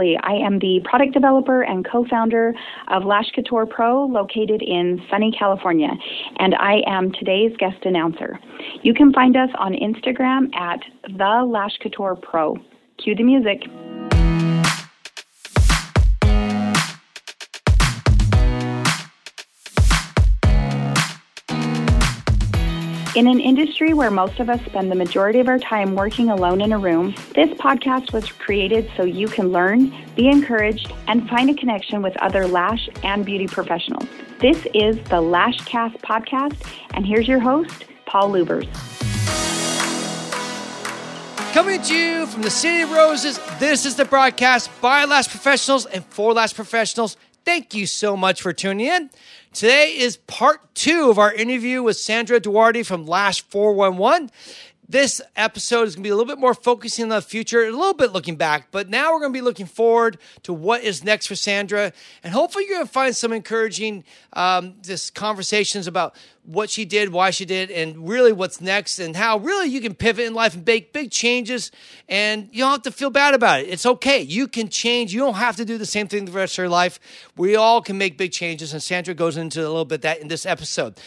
Ashley. I am the product developer and co founder of Lash Couture Pro, located in sunny California, and I am today's guest announcer. You can find us on Instagram at The Lash Couture Pro. Cue the music. In an industry where most of us spend the majority of our time working alone in a room, this podcast was created so you can learn, be encouraged, and find a connection with other lash and beauty professionals. This is the Lashcast podcast, and here's your host, Paul Lubers. Coming to you from the City of Roses, this is the broadcast by Lash Professionals and for Lash Professionals. Thank you so much for tuning in. Today is part two of our interview with Sandra Duarte from Lash 411. This episode is going to be a little bit more focusing on the future, a little bit looking back, but now we're going to be looking forward to what is next for Sandra. And hopefully, you're going to find some encouraging um, just conversations about what she did, why she did, and really what's next, and how really you can pivot in life and make big changes, and you don't have to feel bad about it. It's okay. You can change. You don't have to do the same thing the rest of your life. We all can make big changes, and Sandra goes into a little bit that in this episode.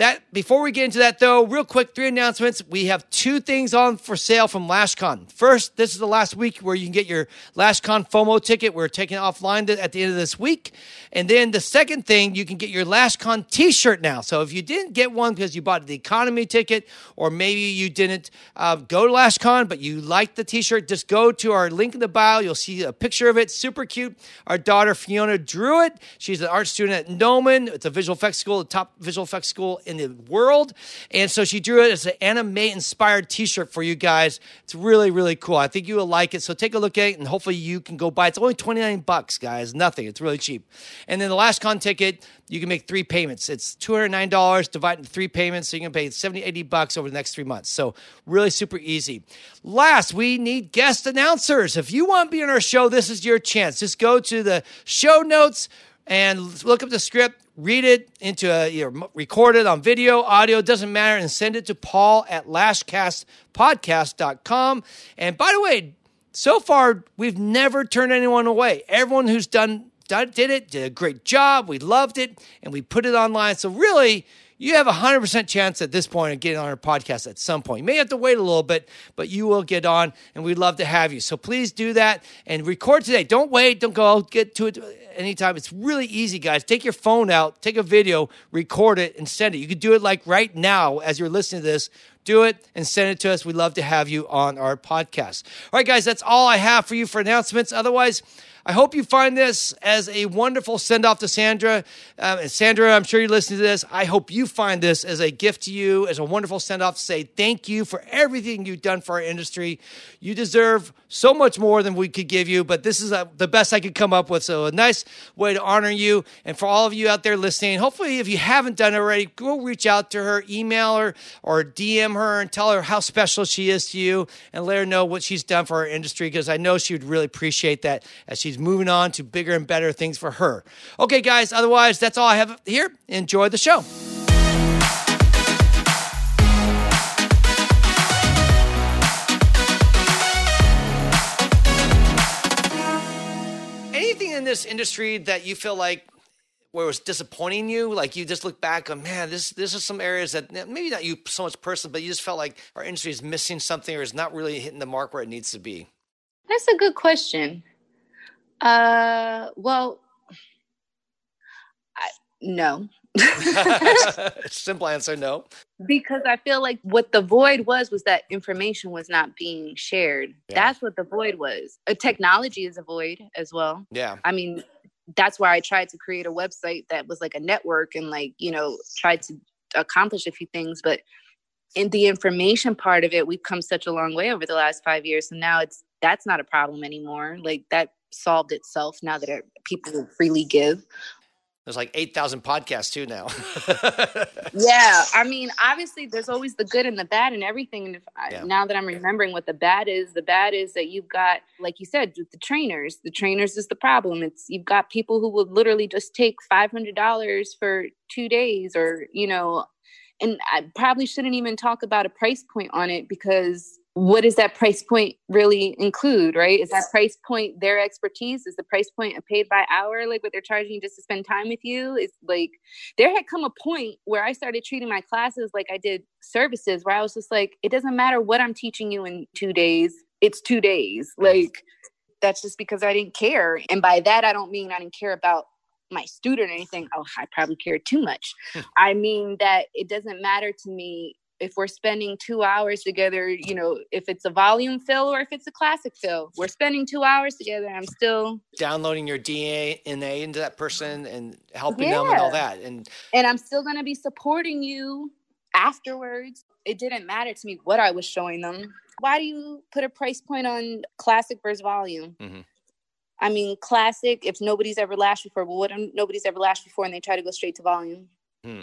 That before we get into that though, real quick, three announcements. We have two things on for sale from LashCon. First, this is the last week where you can get your LashCon FOMO ticket. We're taking offline at the end of this week. And then the second thing, you can get your LashCon t-shirt now. So if you didn't get one because you bought the economy ticket, or maybe you didn't uh, go to LashCon, but you liked the t-shirt, just go to our link in the bio. You'll see a picture of it. Super cute. Our daughter Fiona drew it. She's an art student at Gnomon. It's a visual effects school, the top visual effects school in the world. And so she drew it as an anime inspired t shirt for you guys. It's really, really cool. I think you will like it. So take a look at it and hopefully you can go buy it. It's only 29 bucks, guys. Nothing. It's really cheap. And then the LashCon ticket, you can make three payments. It's $209 divided into three payments. So you can pay 70, 80 bucks over the next three months. So really super easy. Last, we need guest announcers. If you want to be on our show, this is your chance. Just go to the show notes and look up the script, read it into a, you know, record it on video, audio, doesn't matter, and send it to Paul at lashcastpodcast.com. And by the way, so far, we've never turned anyone away. Everyone who's done, done did it, did a great job. We loved it, and we put it online. So really, you have a 100% chance at this point of getting on our podcast at some point. You may have to wait a little bit, but you will get on, and we'd love to have you. So please do that and record today. Don't wait. Don't go get to it anytime. It's really easy, guys. Take your phone out, take a video, record it, and send it. You could do it like right now as you're listening to this. Do it and send it to us. We'd love to have you on our podcast. All right, guys, that's all I have for you for announcements. Otherwise, I hope you find this as a wonderful send off to Sandra. Uh, Sandra, I'm sure you're listening to this. I hope you find this as a gift to you, as a wonderful send off to say thank you for everything you've done for our industry. You deserve so much more than we could give you, but this is a, the best I could come up with. So, a nice way to honor you. And for all of you out there listening, hopefully, if you haven't done it already, go reach out to her, email her, or DM her and tell her how special she is to you and let her know what she's done for our industry because I know she would really appreciate that as she's moving on to bigger and better things for her. Okay, guys, otherwise, that's all I have here. Enjoy the show. Anything in this industry that you feel like where it was disappointing you? Like you just look back and man, this this is some areas that maybe not you so much personally, but you just felt like our industry is missing something or is not really hitting the mark where it needs to be. That's a good question. Uh, well, I, no. Simple answer, no. Because I feel like what the void was was that information was not being shared. Yeah. That's what the void was. A technology is a void as well. Yeah. I mean, that's why I tried to create a website that was like a network and like, you know, tried to accomplish a few things, but in the information part of it, we've come such a long way over the last 5 years and now it's that's not a problem anymore. Like that solved itself now that it, people freely give. There's like 8,000 podcasts too now. yeah. I mean, obviously, there's always the good and the bad and everything. And if I, yeah. now that I'm remembering what the bad is, the bad is that you've got, like you said, with the trainers, the trainers is the problem. It's you've got people who will literally just take $500 for two days or, you know, and I probably shouldn't even talk about a price point on it because what does that price point really include, right? Is that price point their expertise? Is the price point a paid by hour, like what they're charging just to spend time with you? Is like there had come a point where I started treating my classes like I did services, where I was just like, it doesn't matter what I'm teaching you in two days, it's two days. Like that's just because I didn't care. And by that, I don't mean I didn't care about my student or anything. Oh, I probably cared too much. I mean that it doesn't matter to me if we're spending two hours together, you know, if it's a volume fill or if it's a classic fill, we're spending two hours together. I'm still downloading your DNA into that person and helping yeah. them and all that. And and I'm still going to be supporting you afterwards. It didn't matter to me what I was showing them. Why do you put a price point on classic versus volume? Mm-hmm. I mean, classic. If nobody's ever lashed before, but what nobody's ever lashed before and they try to go straight to volume? Hmm.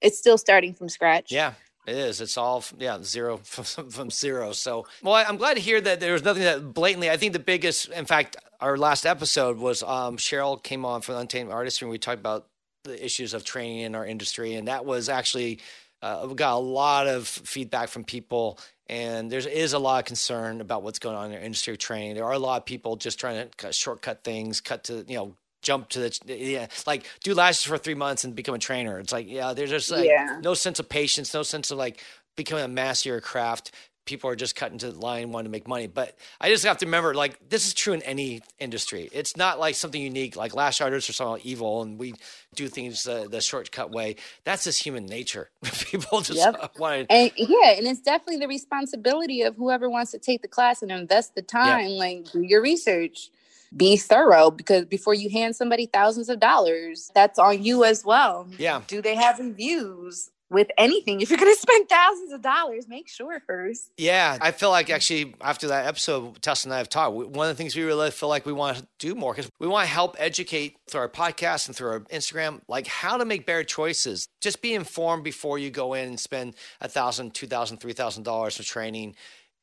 It's still starting from scratch. Yeah, it is. It's all yeah zero from, from zero. So well, I'm glad to hear that there was nothing that blatantly. I think the biggest, in fact, our last episode was um, Cheryl came on from Untamed Artistry and we talked about the issues of training in our industry, and that was actually uh, we got a lot of feedback from people and there is a lot of concern about what's going on in our industry training. There are a lot of people just trying to cut, shortcut things, cut to you know jump to the yeah like do lashes for three months and become a trainer. It's like yeah there's just like yeah. no sense of patience no sense of like becoming a master of craft. People are just cutting to the line wanting to make money. But i just have to remember like this is true in any industry. It's not like something unique like lash artists are somehow evil and we do things uh, the shortcut way. That's just human nature. People just yep. want to and yeah and it's definitely the responsibility of whoever wants to take the class and invest the time yeah. like do your research be thorough because before you hand somebody thousands of dollars, that's on you as well. Yeah. Do they have reviews? with anything. If you're going to spend thousands of dollars, make sure first. Yeah, I feel like actually after that episode, Tess and I have talked. One of the things we really feel like we want to do more because we want to help educate through our podcast and through our Instagram, like how to make better choices. Just be informed before you go in and spend a thousand, two thousand, three thousand dollars for training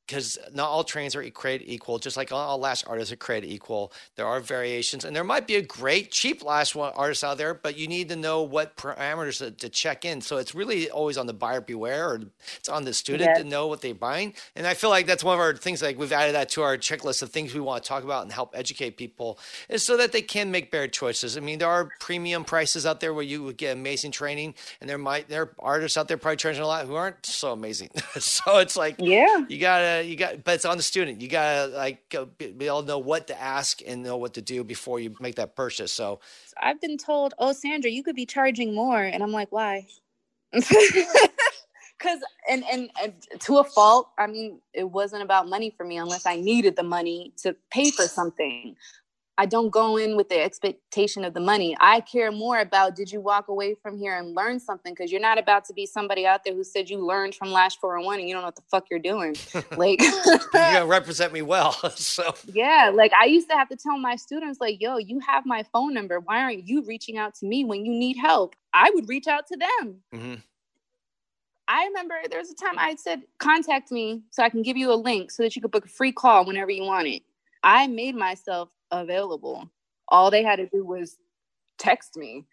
because not all trains are created equal, just like all lash artists are created equal. There are variations, and there might be a great cheap lash artist out there, but you need to know what parameters to, to check in. So it's really always on the buyer beware, or it's on the student to know what they're buying. And I feel like that's one of our things. Like we've added that to our checklist of things we want to talk about and help educate people, is so that they can make better choices. I mean, there are premium prices out there where you would get amazing training, and there might there are artists out there probably charging a lot who aren't so amazing. so it's like, yeah, you gotta you got, but it's on the student. You gotta like be all know what to ask and know what to do before you make that purchase. So I've been told, "Oh, Sandra, you could be charging more," and I'm like, "Why?" Because and, and and to a fault, I mean, it wasn't about money for me unless I needed the money to pay for something. I don't go in with the expectation of the money. I care more about did you walk away from here and learn something? Because you're not about to be somebody out there who said you learned from Lash 411 and you don't know what the fuck you're doing. Like you gotta represent me well. so yeah, like I used to have to tell my students, like, yo, you have my phone number. Why aren't you reaching out to me when you need help? I would reach out to them. Mm-hmm. I remember there was a time I said, contact me so I can give you a link so that you could book a free call whenever you want it. I made myself available. All they had to do was text me.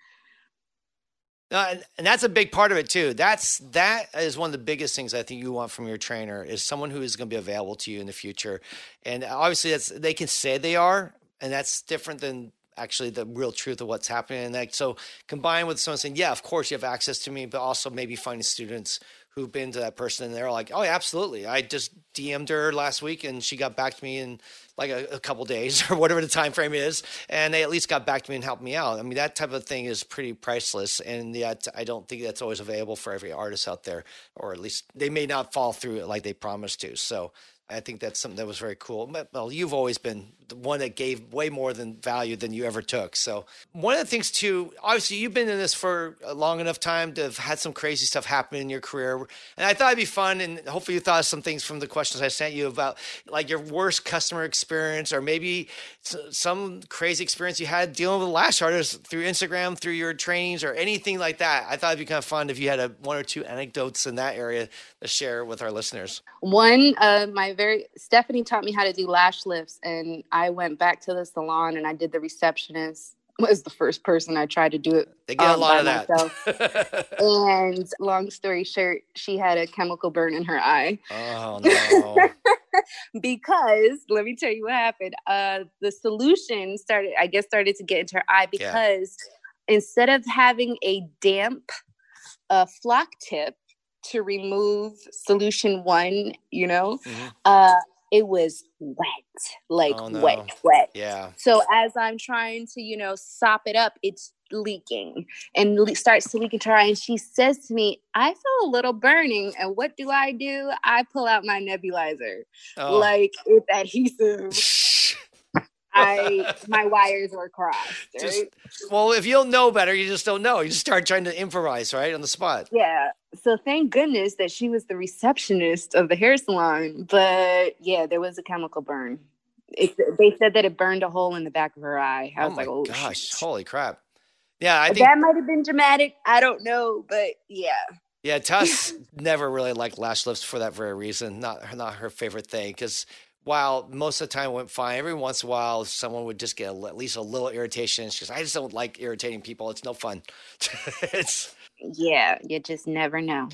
and, and that's a big part of it too. That's that is one of the biggest things I think you want from your trainer is someone who is going to be available to you in the future. And obviously, that's they can say they are, and that's different than actually the real truth of what's happening. And like, so combined with someone saying, "Yeah, of course you have access to me," but also maybe finding students who've been to that person and they're like, "Oh, yeah, absolutely. I just DM'd her last week and she got back to me in like a, a, couple days or whatever the time frame is, and they at least got back to me and helped me out. I mean, that type of thing is pretty priceless, and yet I don't think that's always available for every artist out there, or at least they may not fall through it like they promised to. So I think that's something that was very cool. Well, you've always been the one that gave way more than value than you ever took. So one of the things too, obviously you've been in this for a long enough time to have had some crazy stuff happen in your career. And I thought it'd be fun. And hopefully you thought of some things from the questions I sent you about like your worst customer experience, or maybe some crazy experience you had dealing with lash artists through Instagram, through your trainings or anything like that. I thought it'd be kind of fun if you had a one or two anecdotes in that area share with our listeners. One, uh, my very, Stephanie taught me how to do lash lifts and I went back to the salon and I did the receptionist was the first person I tried to do it. They get um, a lot of that. and long story short, she had a chemical burn in her eye. Oh no. because let me tell you what happened. Uh the solution started, I guess, started to get into her eye because yeah. instead of having a damp uh, flock tip to remove solution one, you know, mm-hmm. uh it was wet, like oh, no. wet, wet. Yeah. So as I'm trying to, you know, sop it up, it's leaking and le- starts to leak into her. And she says to me, I feel a little burning. And what do I do? I pull out my nebulizer. Oh. Like it's adhesive. I my wires were crossed. Right? Just, well, if you don't know better, you just don't know. You just start trying to improvise, right, on the spot. Yeah. So thank goodness that she was the receptionist of the hair salon. But yeah, there was a chemical burn. It, they said that it burned a hole in the back of her eye. I oh was like, oh gosh, shit. holy crap! Yeah, I think that might have been dramatic. I don't know, but yeah. Yeah, Tess never really liked lash lifts for that very reason. Not not her favorite thing because while most of the time went fine, every once in a while someone would just get a, at least a little irritation. She goes, I just don't like irritating people. It's no fun. it's yeah, you just never know.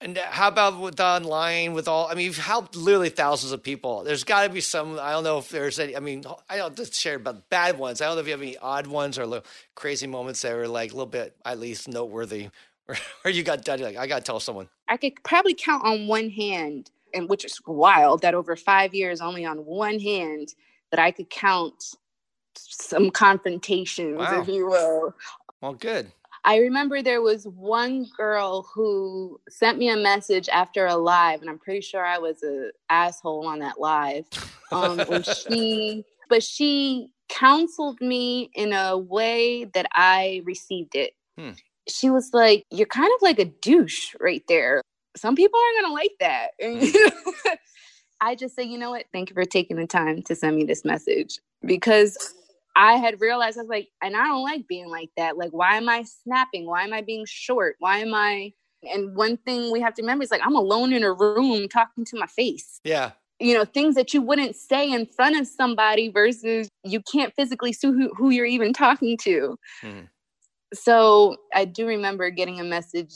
And uh, how about with online with all? I mean, you've helped literally thousands of people. There's got to be some. I don't know if there's any. I mean, I don't just share about bad ones. I don't know if you have any odd ones or little crazy moments that were like a little bit at least noteworthy, or, you got done. Like, I got to tell someone. I could probably count on one hand and which is wild that over five years, only on one hand, that I could count some confrontations, wow. if you will. Well, good. I remember there was one girl who sent me a message after a live, and I'm pretty sure I was an asshole on that live. Um, and she, but she counseled me in a way that I received it. Hmm. She was like, "You're kind of like a douche right there some people aren't going to like that. And I just say, you know what? Thank you for taking the time to send me this message because I had realized I was like, and I don't like being like that. Like, why am I snapping? Why am I being short? Why am I? And one thing we have to remember is like, I'm alone in a room talking to my face. Yeah. You know, things that you wouldn't say in front of somebody versus you can't physically see who, who you're even talking to. Mm. So I do remember getting a message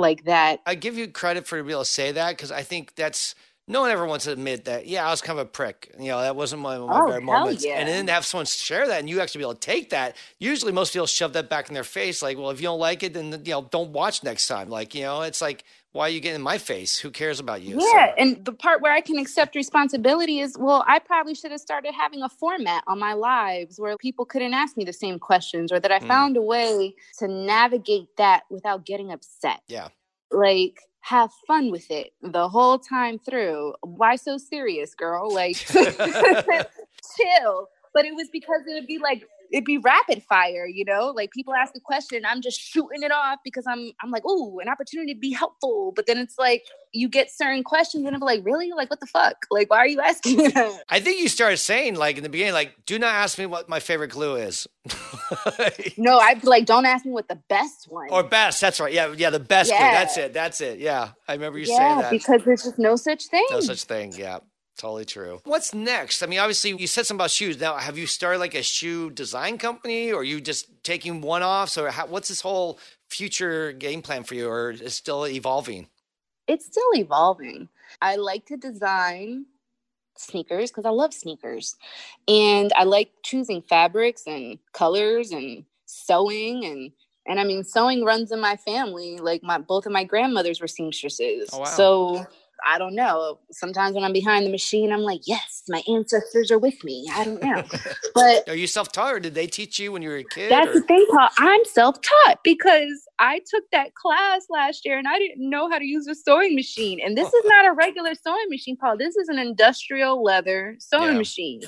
like that. I give you credit for being able to say that because I think that's no one ever wants to admit that. Yeah, I was kind of a prick. You know, that wasn't my, my oh, moments. Yeah. And then to have someone share that and you actually be able to take that. Usually, most people shove that back in their face. Like, well, if you don't like it, then you know, don't watch next time. Like, you know, it's like why are you getting in my face? Who cares about you? Yeah. So. And the part where I can accept responsibility is, well, I probably should have started having a format on my lives where people couldn't ask me the same questions or that I mm. found a way to navigate that without getting upset. Yeah like have fun with it the whole time through. Why so serious, girl? Like chill. But it was because it would be like it'd be rapid fire, you know? Like people ask a question, I'm just shooting it off because I'm I'm like, oh, an opportunity to be helpful. But then it's like you get certain questions and I'm like, really? Like what the fuck? Like why are you asking that? I think you started saying like in the beginning, like, do not ask me what my favorite glue is. no, I'd like, don't ask me what the best one. Or best, that's right. Yeah, yeah, the best yeah. glue. That's it. That's it. Yeah. I remember you yeah, saying that. Because there's just no such thing. No such thing, yeah. Totally true. What's next? I mean, obviously, you said something about shoes. Now, have you started like a shoe design company, or are you just taking one offs, or how, what's this whole future game plan for you, or is still evolving? It's still evolving. I like to design sneakers because I love sneakers, and I like choosing fabrics and colors and sewing and and I mean sewing runs in my family. Like my both of my grandmothers were seamstresses, oh, wow. so I don't know. Sometimes when I'm behind the machine, I'm like, yes, my ancestors are with me. I don't know. But are you self taught or did they teach you when you were a kid? That's or? the thing, Paul. I'm self taught because I took that class last year and I didn't know how to use a sewing machine. And this is not a regular sewing machine, Paul. This is an industrial leather sewing yeah. machine.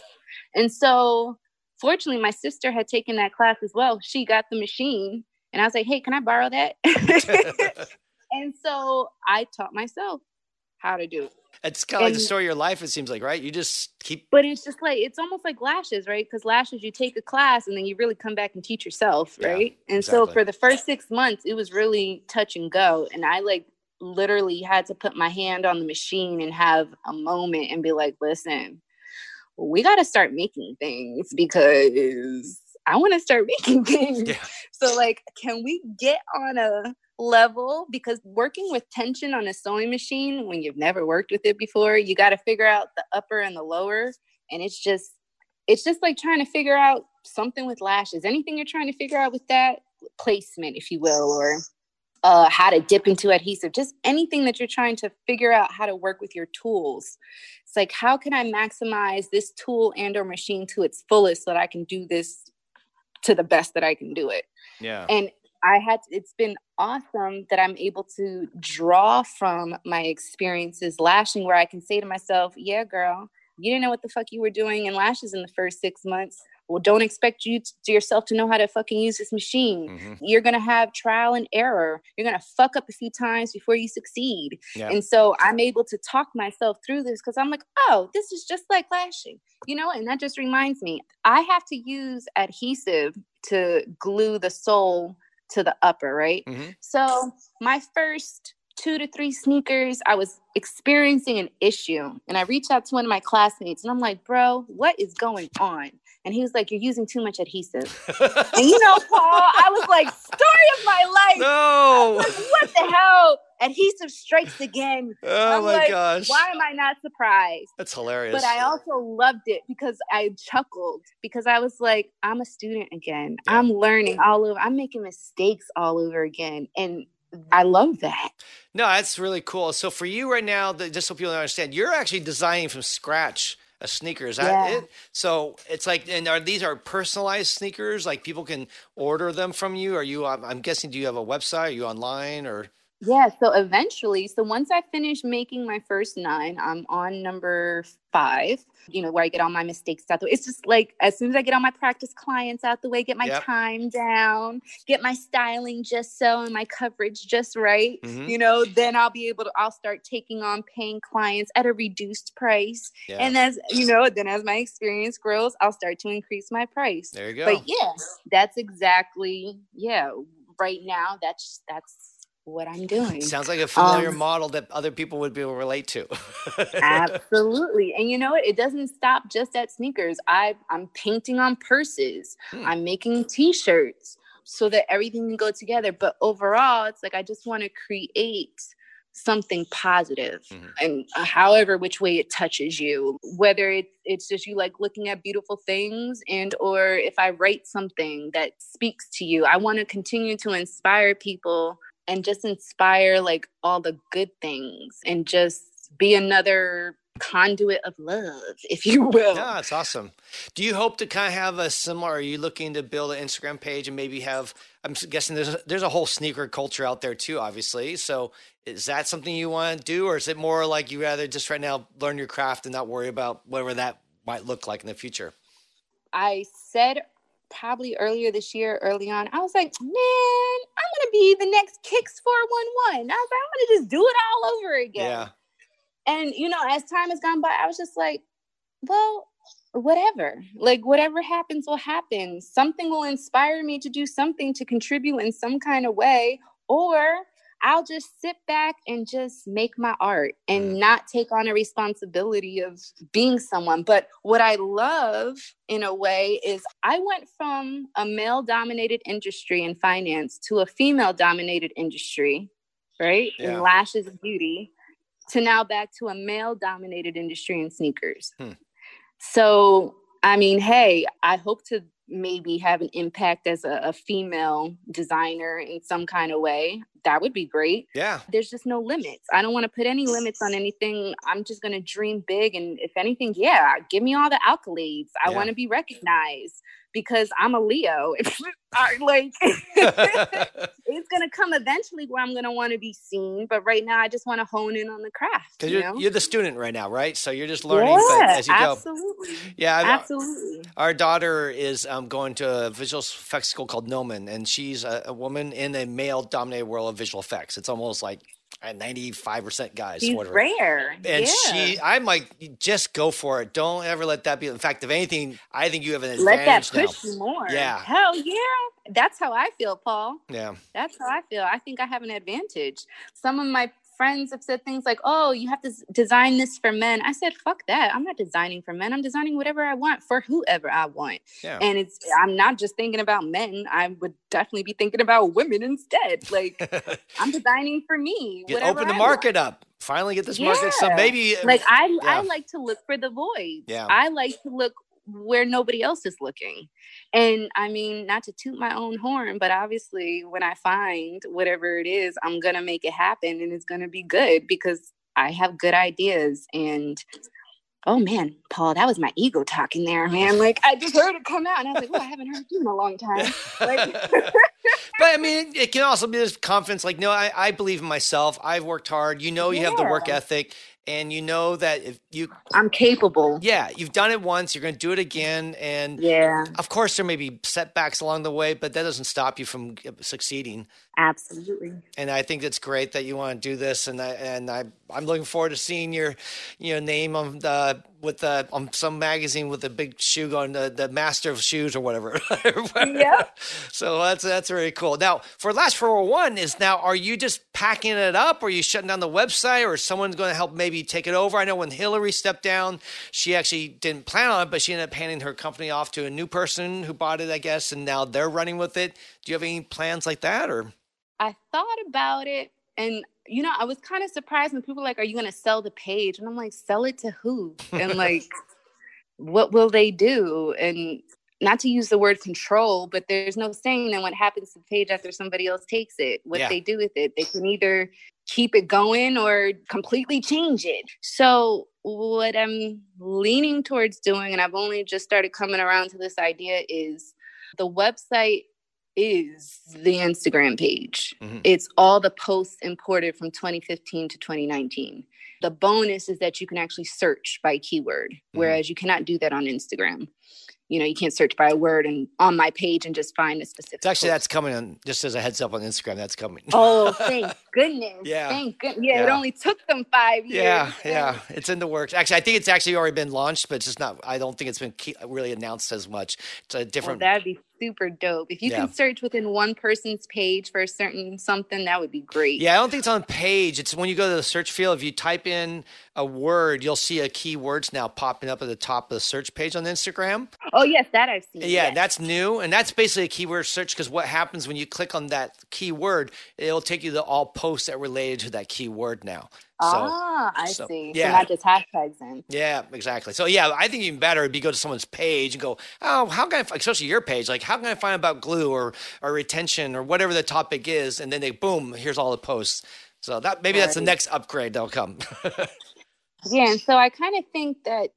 And so, fortunately, my sister had taken that class as well. She got the machine. And I was like, hey, can I borrow that? and so I taught myself how to do it. It's kind of like the story of your life, it seems like, right? You just keep. But it's just like, it's almost like lashes, right? Because lashes, you take a class and then you really come back and teach yourself, right? Yeah, and exactly. so for the first six months, it was really touch and go. And I like literally had to put my hand on the machine and have a moment and be like, listen, we got to start making things because I want to start making things. Yeah. So like, can we get on a level because working with tension on a sewing machine when you've never worked with it before, you got to figure out the upper and the lower and it's just it's just like trying to figure out something with lashes. Anything you're trying to figure out with that placement, if you will, or uh, how to dip into adhesive, just anything that you're trying to figure out how to work with your tools. It's like, how can I maximize this tool and or machine to its fullest so that I can do this to the best that I can do it. Yeah. And I had, it's been awesome that I'm able to draw from my experiences lashing where I can say to myself, yeah, girl, you didn't know what the fuck you were doing in lashes in the first six months. Well, don't expect you to yourself to know how to fucking use this machine. Mm-hmm. You're gonna have trial and error. You're gonna fuck up a few times before you succeed. Yeah. And so I'm able to talk myself through this because I'm like, oh, this is just like lashing, you know. And that just reminds me, I have to use adhesive to glue the sole to the upper, right? Mm-hmm. So my first two to three sneakers, I was experiencing an issue. And I reached out to one of my classmates and I'm like, bro, what is going on? And he was like, You're using too much adhesive. and you know, Paul, I was like, Story of my life. No. Like, what the hell? Adhesive strikes again. Oh I'm my like, gosh. Why am I not surprised? That's hilarious. But I also loved it because I chuckled because I was like, I'm a student again. Yeah. I'm learning all over. I'm making mistakes all over again. And I love that. No, that's really cool. So for you right now, the, just so people understand, you're actually designing from scratch a sneaker. Is that Yeah. it? So it's like, and are these are personalized sneakers? Like people can order them from you? Are you? I'm I'm guessing. Do you have a website? Are you online or? Yeah, so eventually, so once I finish making my first nine, I'm on number five, you know, where I get all my mistakes out the way. It's just like as soon as I get all my practice clients out the way, get my Yep. time down, get my styling just so and my coverage just right, Mhm. you know, then I'll be able to, I'll start taking on paying clients at a reduced price. Yeah. And as, you know, then as my experience grows, I'll start to increase my price. there you go. But yeah, that's exactly, yeah, right now, that's, that's, what I'm doing. Sounds like a familiar Um, model that other people would be able to relate to. Absolutely. And you know what? It doesn't stop just at sneakers. I I'm painting on purses. Hmm. I'm making t-shirts so that everything can go together. But overall, it's like I just want to create something positive Mhm. and uh, however which way it touches you whether it's it's just you like looking at beautiful things and or if i write something that speaks to you i want to continue to inspire people and just inspire like all the good things and just be another conduit of love if you will Yeah, it's awesome. Do you hope to kind of have a similar? Are you looking to build an Instagram page and maybe have? I'm guessing there's a, there's a whole sneaker culture out there too, obviously. So is that something you want to do, or is it more like you rather just right now learn your craft and not worry about whatever that might look like in the future? I said probably earlier this year, early on, I was like, man, I'm gonna be the next Kicks 411. I was like, I'm gonna just do it all over again. Yeah, And you know, as time has gone by, I was just like, well, whatever. Like whatever happens will happen. Something will inspire me to do something to contribute in some kind of way, or I'll just sit back and just make my art and Mm. not take on a responsibility of being someone. But what I love in a way is I went from a male dominated industry in finance to a female dominated industry, right? Yeah. In lashes and beauty to now back to a male dominated industry in sneakers. Hmm. So, I mean, hey, I hope to maybe have an impact as a, a female designer in some kind of way. That would be great. yeah, There's just no limits. I don't want to put any limits on anything. I'm just going to dream big. And if anything, yeah, give me all the accolades. I Yeah. want to be recognized because I'm a Leo. Like, it's going to come eventually where I'm going to want to be seen. But right now, I just want to hone in on the craft. because You you're know? you're the student right now, right? So you're just learning but yeah, as you go. absolutely. Yeah, I've- Absolutely. Our daughter is um, going to a visual effects school called Gnomon, and she's a, a woman in a male dominated world of visual effects. It's almost like ninety five percent guys. He's whatever. rare. And yeah. she, I'm like, just go for it. Don't ever let that be. In fact, if anything, I think you have an advantage. let that push now. you more. Yeah. Hell yeah. That's how I feel, Paul. Yeah, That's how I feel. I think I have an advantage. Some of my friends have said things like, "Oh, you have to design this for men." I said, "Fuck that! I'm not designing for men. I'm designing whatever I want for whoever I want." Yeah. And it's I'm not just thinking about men. I would definitely be thinking about women instead. Like I'm designing for me. Get, open the market want. up. Finally, get this yeah. market. So maybe like I yeah. I like to look for the void. Yeah. I like to look where nobody else is looking. And I mean, not to toot my own horn, but obviously, when I find whatever it is, I'm going to make it happen and it's going to be good because I have good ideas. And oh man, Paul, that was my ego talking there, man. Like, I just heard it come out and I was like, oh, I haven't heard you in a long time. Like, but I mean, it can also be this confidence like, no, I, I believe in myself. I've worked hard. You know, you yeah. have the work ethic and you know that if you I'm capable. Yeah, you've done it once, you're going to do it again and Yeah. Of course there may be setbacks along the way, but that doesn't stop you from uh, succeeding. Absolutely. And I think it's great that you want to do this and I and I I'm looking forward to seeing your you know name on the with the on some magazine with a big shoe on the, the master of shoes or whatever. yeah. So that's that's very cool. Now for Lash 411 is now are you just packing it up or are you shutting down the website or someone's going to help maybe take it over? I know when Hillary stepped down, she actually didn't plan on it, but she ended up handing her company off to a new person who bought it, I guess, and now they're running with it. Do you have any plans like that or I thought about it and you know, I was kind of surprised when people were like, Are you gonna sell the page? And I'm like, sell it to who? And like what will they do? And not to use the word control, but there's no saying then what happens to the page after somebody else takes it, what yeah. they do with it. They can either keep it going or completely change it. So what I'm leaning towards doing, and I've only just started coming around to this idea, is the website is the Instagram page. Mm-hmm. It's all the posts imported from 2015 to 2019. The bonus is that you can actually search by keyword, mm-hmm. whereas you cannot do that on Instagram you know, you can't search by a word and on my page and just find a specific. It's actually, post. that's coming on just as a heads up on Instagram. That's coming. Oh, thank goodness. yeah. Thank goodness. Yeah, yeah, it only took them five years. Yeah, yeah. It's in the works. Actually, I think it's actually already been launched, but it's just not, I don't think it's been really announced as much. It's a different. Well, that'd be super dope. If you yeah. can search within one person's page for a certain something, that would be great. Yeah, I don't think it's on page. It's when you go to the search field, if you type in a word, you'll see a keywords now popping up at the top of the search page on Instagram. Oh yes, that I've seen. Yeah, yes. that's new, and that's basically a keyword search because what happens when you click on that keyword, it'll take you to all posts that related to that keyword now. So, ah, I so, see. Yeah. So not just hashtags then. Yeah, exactly. So yeah, I think even better would be go to someone's page and go, oh, how can I, especially your page, like how can I find about glue or or retention or whatever the topic is, and then they boom, here's all the posts. So that maybe right. that's the next upgrade that'll come. yeah, and so I kind of think that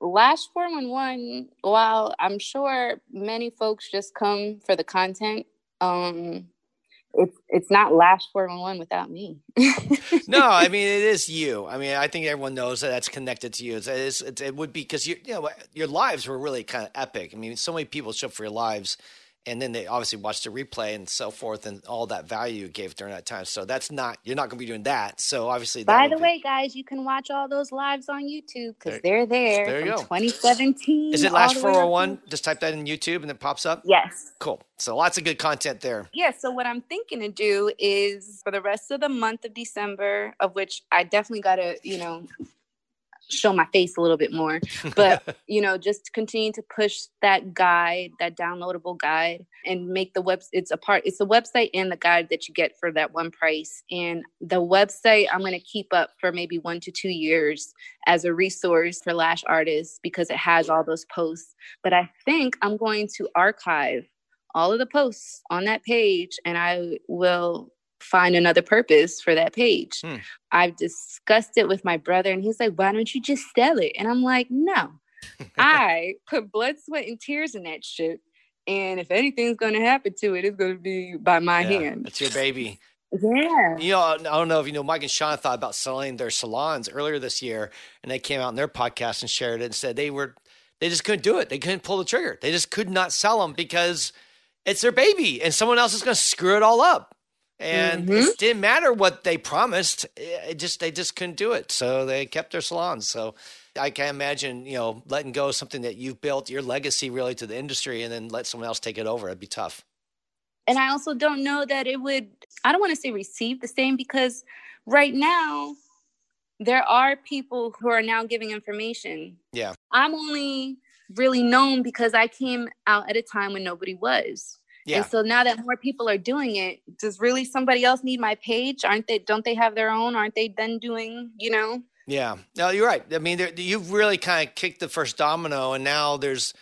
Lash 411, while I'm sure many folks just come for the content, um, it's it's not Lash 411 without me. no, I mean it is you. I mean I think everyone knows that that's connected to you. It's, it's, it would be because you you know your lives were really kind of epic. I mean so many people show up for your lives and then they obviously watch the replay and so forth and all that value you gave during that time. So that's not you're not going to be doing that. So obviously, by the be... way, guys, you can watch all those lives on YouTube because they're there. There you go. 2017. Is it Lash 411? Just type that in YouTube and it pops up. Yes. Cool. So lots of good content there. Yeah. So what I'm thinking to do is for the rest of the month of December, of which I definitely got to you know show my face a little bit more. But you know just continue to push that guide that downloadable guide and make the web it's a part it's the website and the guide that you get for that one price. And the website i'm going to keep up for maybe one to two years as a resource for lash artists because it has all those posts. But i think i'm going to archive all of the posts on that page and i will find another purpose for that page. Hmm. I've discussed it with my brother, and he's like, Why don't you just sell it? And I'm like, No, I put blood, sweat, and tears in that shit. And if anything's going to happen to it, it's going to be by my yeah, hand. It's your baby. Yeah. You know, I don't know if you know, Mike and Sean thought about selling their salons earlier this year, and they came out in their podcast and shared it and said they were, they just couldn't do it. They couldn't pull the trigger. They just could not sell them because it's their baby and someone else is going to screw it all up and mm-hmm. it didn't matter what they promised. It just they just couldn't do it, so they kept their salons. So I can imagine, you know, letting go of something that you've built your legacy really to the industry, and then let someone else take it over. It'd be tough. And I also don't know that it would. I don't want to say receive the same because right now there are people who are now giving information. Yeah. I'm only really known because I came out at a time when nobody was. Yeah. And so now that more people are doing it, does really somebody else need my page? Aren't they? Don't they have their own? Aren't they then doing? You know. Yeah. No, you're right. I mean, you've really kind of kicked the first domino, and now there's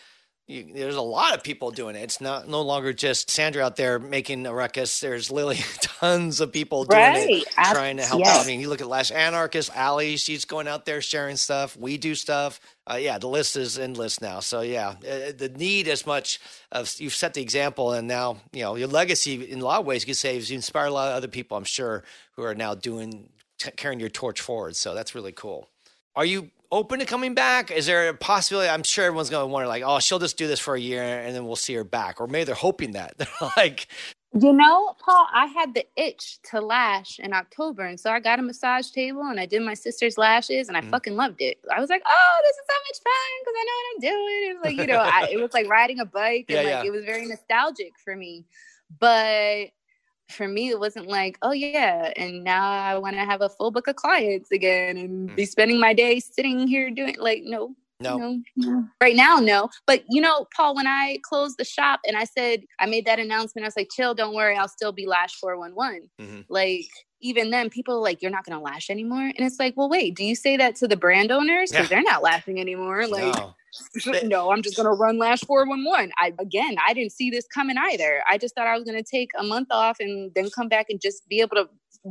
you, there's a lot of people doing it. It's not no longer just Sandra out there making a ruckus. There's literally tons of people doing right. it, trying to help yes. out. I mean, you look at Last Anarchist, Ali, she's going out there sharing stuff. We do stuff. Uh, yeah, the list is endless now. So yeah, uh, the need as much of you've set the example, and now you know your legacy in a lot of ways. You could say you inspire a lot of other people. I'm sure who are now doing t- carrying your torch forward. So that's really cool. Are you open to coming back? Is there a possibility? I'm sure everyone's going to wonder, like, oh, she'll just do this for a year and then we'll see her back. Or maybe they're hoping that. They're like, you know, Paul, I had the itch to lash in October. And so I got a massage table and I did my sister's lashes and I mm. fucking loved it. I was like, oh, this is so much fun because I know what I'm doing. It was like, you know, I, it was like riding a bike and yeah, like yeah. it was very nostalgic for me. But for me, it wasn't like, oh yeah, and now I want to have a full book of clients again and mm. be spending my day sitting here doing like, no, no. no. no, Right now, no. But you know, Paul, when I closed the shop and I said I made that announcement, I was like, chill, don't worry, I'll still be Lash 411. Mm-hmm. Like even then, people are like, you're not gonna lash anymore. And it's like, well, wait, do you say that to the brand owners? Because yeah. they're not lashing anymore. Like no. no, I'm just gonna run Lash 411. I again I didn't see this coming either. I just thought I was gonna take a month off and then come back and just be able to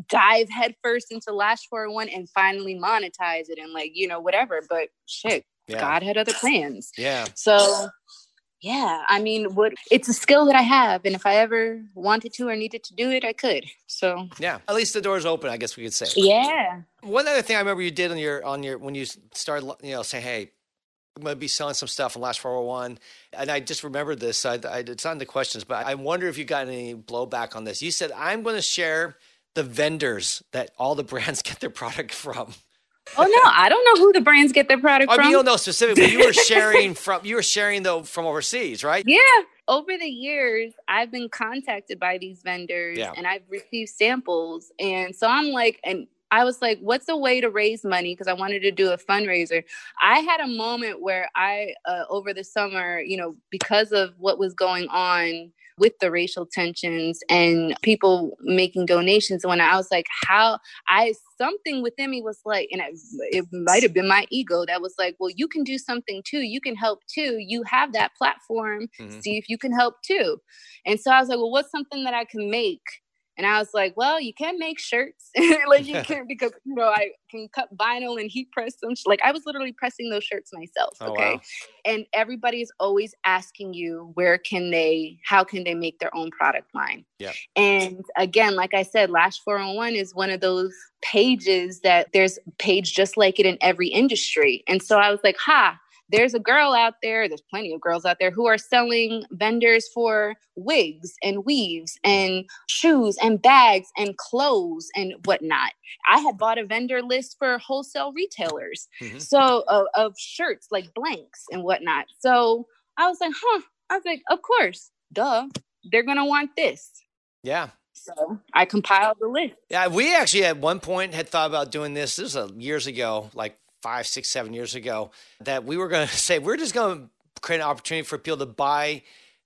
dive headfirst into Lash 411 and finally monetize it and like, you know, whatever. But shit, yeah. God had other plans. Yeah. So yeah, I mean, what it's a skill that I have, and if I ever wanted to or needed to do it, I could. So yeah, at least the door's open. I guess we could say. Yeah. One other thing I remember you did on your on your when you started, you know, say, hey, I'm going to be selling some stuff on Lash 411. And I just remembered this. I, I, it's on the questions, but I wonder if you got any blowback on this. You said, I'm going to share the vendors that all the brands get their product from. Oh no, I don't know who the brands get their product I from. mean, you don't know specifically. You were sharing from you were sharing though from overseas, right? Yeah. Over the years, I've been contacted by these vendors yeah. and I've received samples. And so I'm like, and I was like, what's a way to raise money? Because I wanted to do a fundraiser. I had a moment where I, uh, over the summer, you know, because of what was going on with the racial tensions and people making donations. When I was like, how I something within me was like, and it, it might have been my ego that was like, well, you can do something too. You can help too. You have that platform. Mm-hmm. See if you can help too. And so I was like, well, what's something that I can make and I was like, well, you can make shirts. like you can't because you know, I can cut vinyl and heat press them. Like I was literally pressing those shirts myself. Oh, okay. Wow. And everybody is always asking you where can they, how can they make their own product line? Yeah. And again, like I said, Lash 411 is one of those pages that there's page just like it in every industry. And so I was like, ha, there's a girl out there, there's plenty of girls out there who are selling vendors for wigs and weaves and shoes and bags and clothes and whatnot. I had bought a vendor list for wholesale retailers. Mm-hmm. So of, of shirts like blanks and whatnot. So I was like, huh. I was like, of course, duh. They're gonna want this. Yeah. So I compiled the list. Yeah, we actually at one point had thought about doing this. This was years ago, like five, six, seven years ago that we were going to say we're just going to create an opportunity for people to buy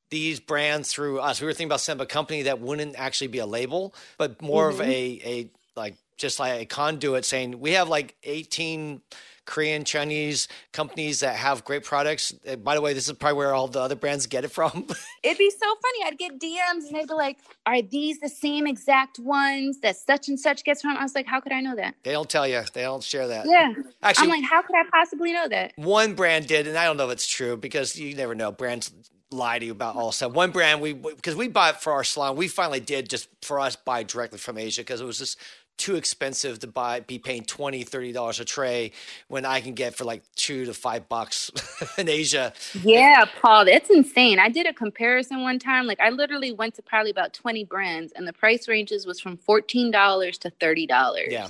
these brands through us. We were thinking about setting up a company that wouldn't actually be a label, but more mm-hmm. of a a like just like a conduit saying we have like 18 Korean, Chinese companies that have great products. Uh, by the way, this is probably where all the other brands get it from. It'd be so funny. I'd get DMs and they'd be like, Are these the same exact ones that such and such gets from? I was like, How could I know that? They don't tell you. They don't share that. Yeah. Actually, I'm like, How could I possibly know that? One brand did, and I don't know if it's true because you never know. Brands lie to you about all stuff. One brand we because we bought for our salon, we finally did just for us buy directly from Asia because it was just too expensive to buy be paying 20 30 dollars a tray when i can get for like two to five bucks in asia. Yeah paul that's insane. I did a comparison one time like i literally went to probably about 20 brands and the price ranges was from $14 to $30 yeah.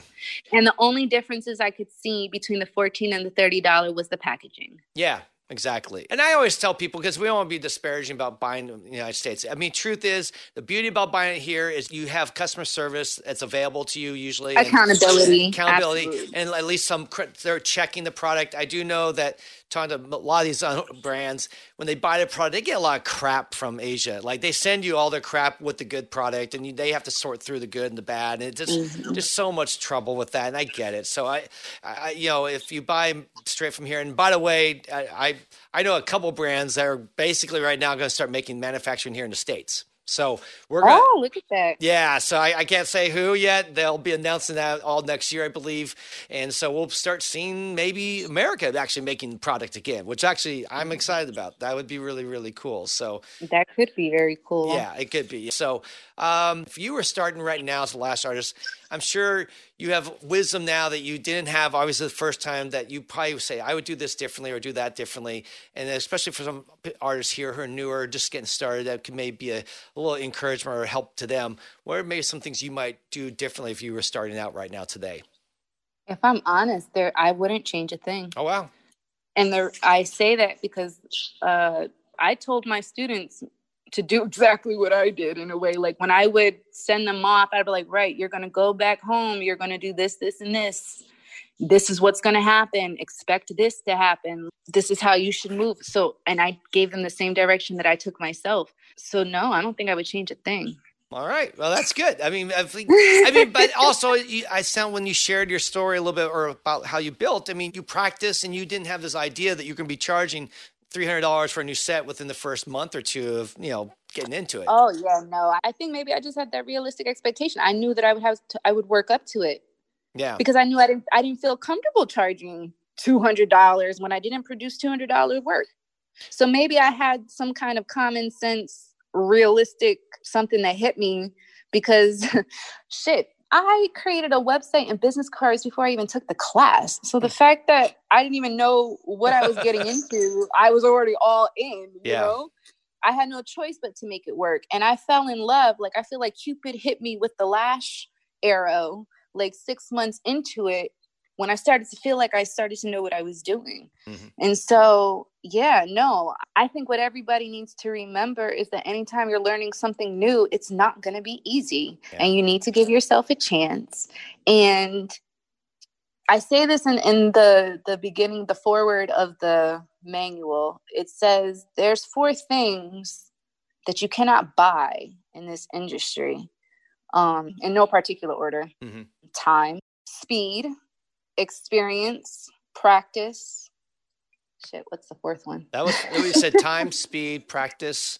And the only differences i could see between the 14 and the $30 was the packaging. Yeah Exactly. And I always tell people because we don't want to be disparaging about buying in the United States. I mean, truth is, the beauty about buying it here is you have customer service that's available to you usually. Accountability. accountability. Absolutely. And at least some, they're checking the product. I do know that talking to a lot of these brands, when they buy the product, they get a lot of crap from Asia. Like they send you all their crap with the good product, and you, they have to sort through the good and the bad. And it's just mm-hmm. just so much trouble with that. And I get it. So I, I, you know, if you buy straight from here, and by the way, I, I, I know a couple brands that are basically right now going to start making manufacturing here in the states. So we're gonna, oh look at that yeah. So I, I, can't say who yet. They'll be announcing that all next year, I believe, and so we'll start seeing maybe America actually making product again, which actually I'm excited about. That would be really really cool. So that could be very cool. Yeah, it could be. So um, if you were starting right now as the lash artist, I'm sure you have wisdom now that you didn't have obviously the first time that you probably would say I would do this differently or do that differently, and especially for some artists here who are newer, just getting started, that could maybe be a, a little encouragement or help to them. What are maybe some things you might do differently if you were starting out right now today? If I'm honest, there I wouldn't change a thing. Oh wow! And there, I say that because uh, I told my students to do exactly what I did in a way. Like when I would send them off, I'd be like, right, you're going to go back home. You're going to do this, this, and this. This is what's going to happen. Expect this to happen. This is how you should move. So, and I gave them the same direction that I took myself. So, no, I don't think I would change a thing. All right. Well, that's good. I mean, I, think, I mean, but also, you, I sound when you shared your story a little bit or about how you built. I mean, you practice and you didn't have this idea that you're going to be charging three hundred dollars for a new set within the first month or two of you know getting into it. Oh yeah, no. I think maybe I just had that realistic expectation. I knew that I would have to, I would work up to it. Yeah. Because I knew I didn't I didn't feel comfortable charging two hundred dollars when I didn't produce two hundred dollar work. So maybe I had some kind of common sense, realistic something that hit me because shit, I created a website and business cards before I even took the class. So the mm. fact that I didn't even know what I was getting into, I was already all in, you yeah. know? I had no choice but to make it work. And I fell in love. Like I feel like Cupid hit me with the lash arrow like 6 months into it when I started to feel like I started to know what I was doing. Mm-hmm. And so, yeah, no, I think what everybody needs to remember is that anytime you're learning something new, it's not going to be easy yeah. and you need to give yourself a chance. And I say this in, in the, the beginning, the foreword of the manual. It says there's four things that you cannot buy in this industry um, in no particular order mm-hmm. time, speed, experience, practice. Shit, what's the fourth one? That was we said time, speed, practice.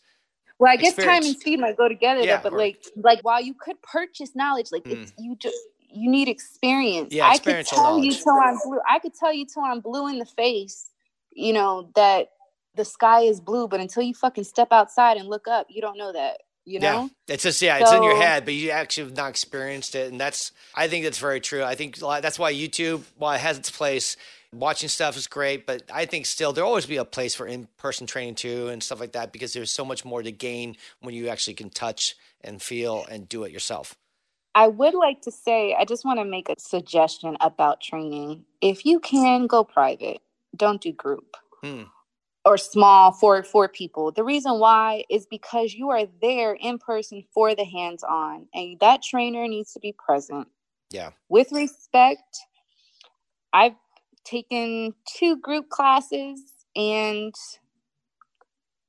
Well, I guess experience. time and speed might go together, yeah, though, but or, like like while you could purchase knowledge, like mm. it's you just you need experience. Yeah, I could tell knowledge. you till I'm blue. I could tell you till I'm blue in the face, you know, that the sky is blue, but until you fucking step outside and look up, you don't know that you know? Yeah it's just yeah so, it's in your head but you actually have not experienced it and that's i think that's very true. I think that's why youtube while it has its place watching stuff is great but i think still there'll always be a place for in-person training too and stuff like that because there's so much more to gain when you actually can touch and feel and do it yourself. I would like to say, I just want to make a suggestion about training. If you can go private, don't do group. Hmm or small for for people. The reason why is because you are there in person for the hands on and that trainer needs to be present. Yeah. With respect i've taken two group classes and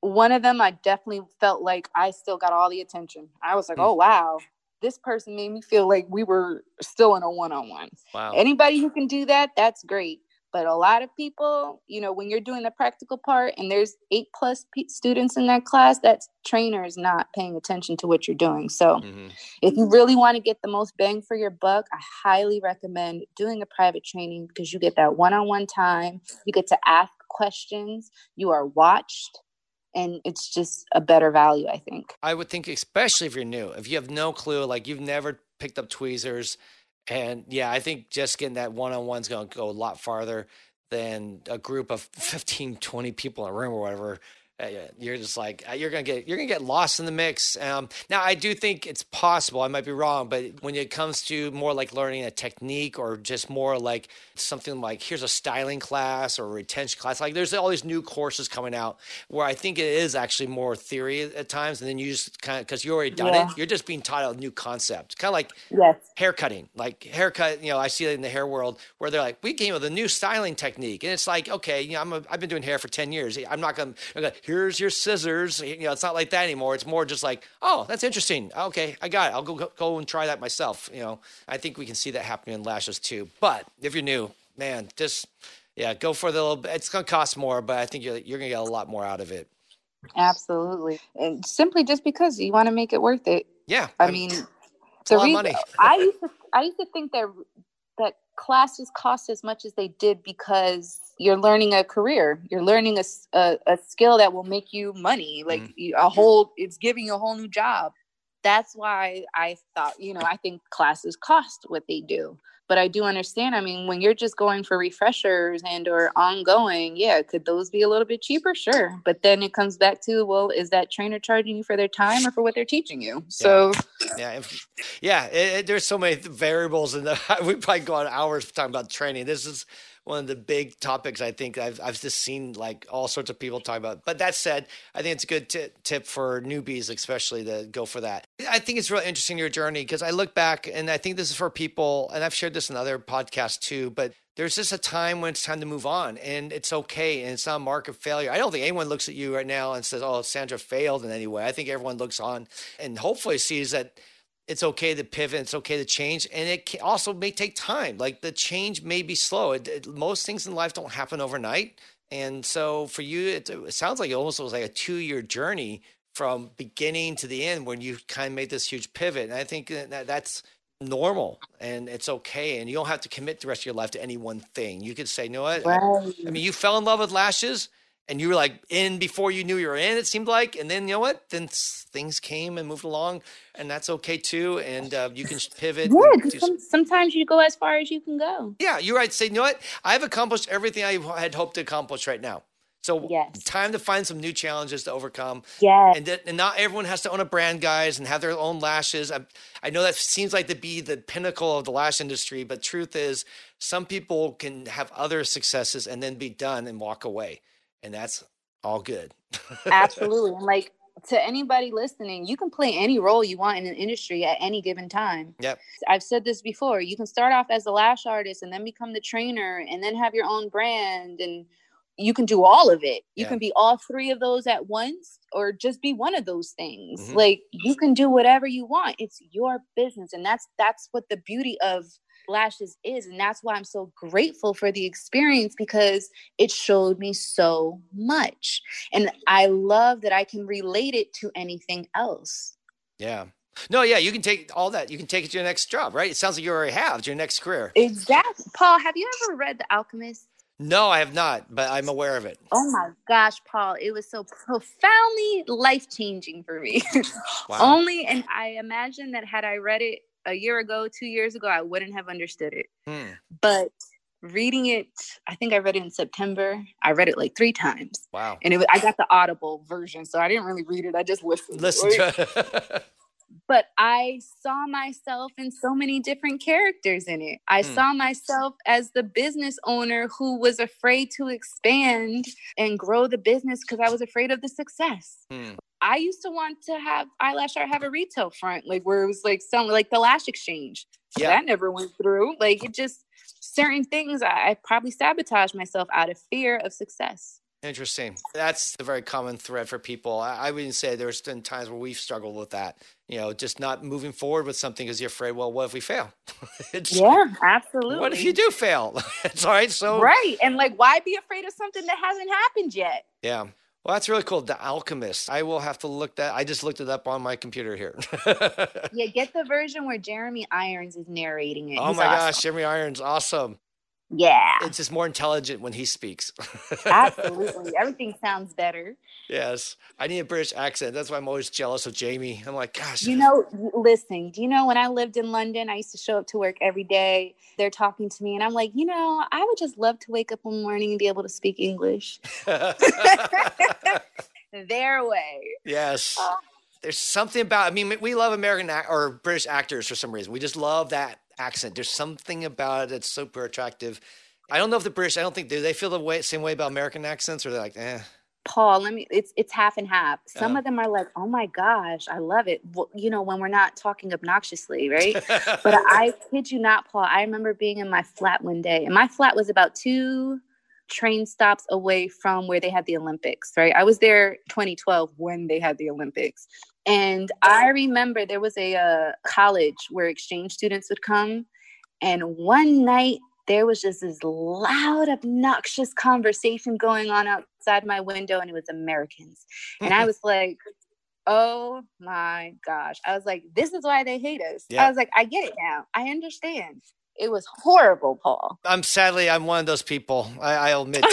one of them i definitely felt like i still got all the attention. I was like mm. oh wow. This person made me feel like we were still in a one-on-one. Wow. Anybody who can do that that's great but a lot of people you know when you're doing the practical part and there's eight plus p- students in that class that trainer is not paying attention to what you're doing so mm-hmm. if you really want to get the most bang for your buck i highly recommend doing a private training because you get that one-on-one time you get to ask questions you are watched and it's just a better value i think i would think especially if you're new if you have no clue like you've never picked up tweezers and yeah, I think just getting that one on one is going to go a lot farther than a group of 15, 20 people in a room or whatever. Uh, you're just like uh, you're gonna get you're gonna get lost in the mix. Um, now, I do think it's possible. I might be wrong, but when it comes to more like learning a technique or just more like something like here's a styling class or a retention class, like there's all these new courses coming out where I think it is actually more theory at times, and then you just kind of because you already done yeah. it, you're just being taught a new concept, kind of like yes. hair cutting, like haircut. You know, I see it in the hair world where they're like, we came with a new styling technique, and it's like, okay, you know, I'm a, I've been doing hair for ten years. I'm not gonna here's your scissors. You know, it's not like that anymore. It's more just like, oh, that's interesting. Okay, I got it. I'll go go and try that myself. You know, I think we can see that happening in lashes too. But if you're new, man, just yeah, go for the little. It's gonna cost more, but I think you're you're gonna get a lot more out of it. Absolutely, and simply just because you want to make it worth it. Yeah, I, I mean, the reason I used to I used to think that that classes cost as much as they did because you're learning a career. You're learning a, a, a skill that will make you money. Like mm. a whole it's giving you a whole new job. That's why i thought you know i think classes cost what they do. But i do understand i mean when you're just going for refreshers and or ongoing yeah could those be a little bit cheaper? Sure. But then it comes back to well is that trainer charging you for their time or for what they're teaching you? So yeah yeah, yeah it, it, there's so many variables and we probably go on hours talking about training. This is one of the big topics I think I've, I've just seen like all sorts of people talk about. But that said, I think it's a good t- tip for newbies, especially to go for that. I think it's really interesting your journey because I look back and I think this is for people, and I've shared this in other podcasts too, but there's just a time when it's time to move on and it's okay and it's not a mark of failure. I don't think anyone looks at you right now and says, Oh, Sandra failed in any way. I think everyone looks on and hopefully sees that it's okay to pivot it's okay to change and it also may take time like the change may be slow it, it, most things in life don't happen overnight and so for you it, it sounds like it almost was like a two year journey from beginning to the end when you kind of made this huge pivot and i think that that's normal and it's okay and you don't have to commit the rest of your life to any one thing you could say you know what right. I mean you fell in love with lashes and you were like in before you knew you were in it seemed like and then you know what then things came and moved along and that's okay too and uh, you can pivot yeah some, sometimes you go as far as you can go yeah you're right say you know what i've accomplished everything i had hoped to accomplish right now so yes. time to find some new challenges to overcome. Yeah. And, and not everyone has to own a brand, guys, and have their own lashes. I, I know that seems like to be the pinnacle of the lash industry, but truth is, some people can have other successes and then be done and walk away and that's all good. Absolutely. And like to anybody listening, you can play any role you want in an industry at any given time. Yep. I've said this before. You can start off as a lash artist and then become the trainer and then have your own brand and you can do all of it. You yeah. can be all three of those at once or just be one of those things. Mm-hmm. Like you can do whatever you want. It's your business and that's that's what the beauty of lashes is and that's why i'm so grateful for the experience because it showed me so much and i love that i can relate it to anything else yeah no, yeah, you can take all that. You can take it to your next job, right? It sounds like you already have to your next career. Exactly. Paul, have you ever read The Alchemist? No, I have not, but I'm aware of it. Oh my gosh, Paul, it was so profoundly life changing for me. Wow. Only, and I imagine that had I read it a year ago, two years ago, I wouldn't have understood it. Hmm. But reading it, I think I read it in September. I read it like three times. Wow. And it, was, I got the Audible version, so I didn't really read it. I just listened. Listen to but I saw myself in so many different characters in it. I hmm. saw myself as the business owner who was afraid to expand and grow the business because I was afraid of the success. Hmm. I used to want to have eyelash art have a retail front, like where it was like selling like the lash exchange. Yeah. That never went through. Like it just certain things I, I probably sabotaged myself out of fear of success. Interesting. That's the very common thread for people. I, I wouldn't say there's been times where we've struggled with that. You know, just not moving forward with something because you're afraid. Well, what if we fail? yeah, absolutely. What if you do fail? it's all right. So right, and like, why be afraid of something that hasn't happened yet? Yeah. Well, that's really cool. The Alchemist. I will have to look that. I just looked it up on my computer here. yeah, get the version where Jeremy Irons is narrating it. Oh He's my awesome. gosh, Jeremy Irons, awesome. Yeah. It's just more intelligent when he speaks. Absolutely. Everything sounds better. Yes. I need a British accent. That's why I'm always jealous of Jamie. I'm like, gosh. You know, listen, do you know when I lived in London, I used to show up to work every day. They're talking to me, and I'm like, you know, I would just love to wake up one morning and be able to speak English. their way. Yes. Oh. There's something about. I mean, we love American or British actors for some reason. We just love that accent. There's something about it that's super attractive. I don't know if the British. I don't think do they feel the way same way about American accents, or they're like, eh. Paul, let me. It's it's half and half. Some of them are like, "Oh my gosh, I love it." Well, you know, when we're not talking obnoxiously, right? but I kid you not, Paul. I remember being in my flat one day, and my flat was about two train stops away from where they had the Olympics. Right? I was there 2012 when they had the Olympics, and I remember there was a uh, college where exchange students would come, and one night there was just this loud, obnoxious conversation going on outside my window, and it was Americans. And I was like, oh my gosh. I was like, this is why they hate us. Yeah. I was like, I get it now. I understand. It was horrible, Paul. I'm sadly, I'm one of those people. I, will admit,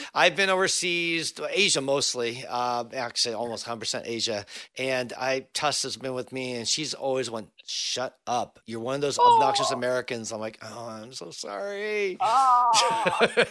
I've been overseas, Asia mostly, uh, actually almost 100% Asia. And I, Tess has been with me, and she's always went, shut up. You're one of those oh. obnoxious Americans. I'm like, oh, I'm so sorry. Oh.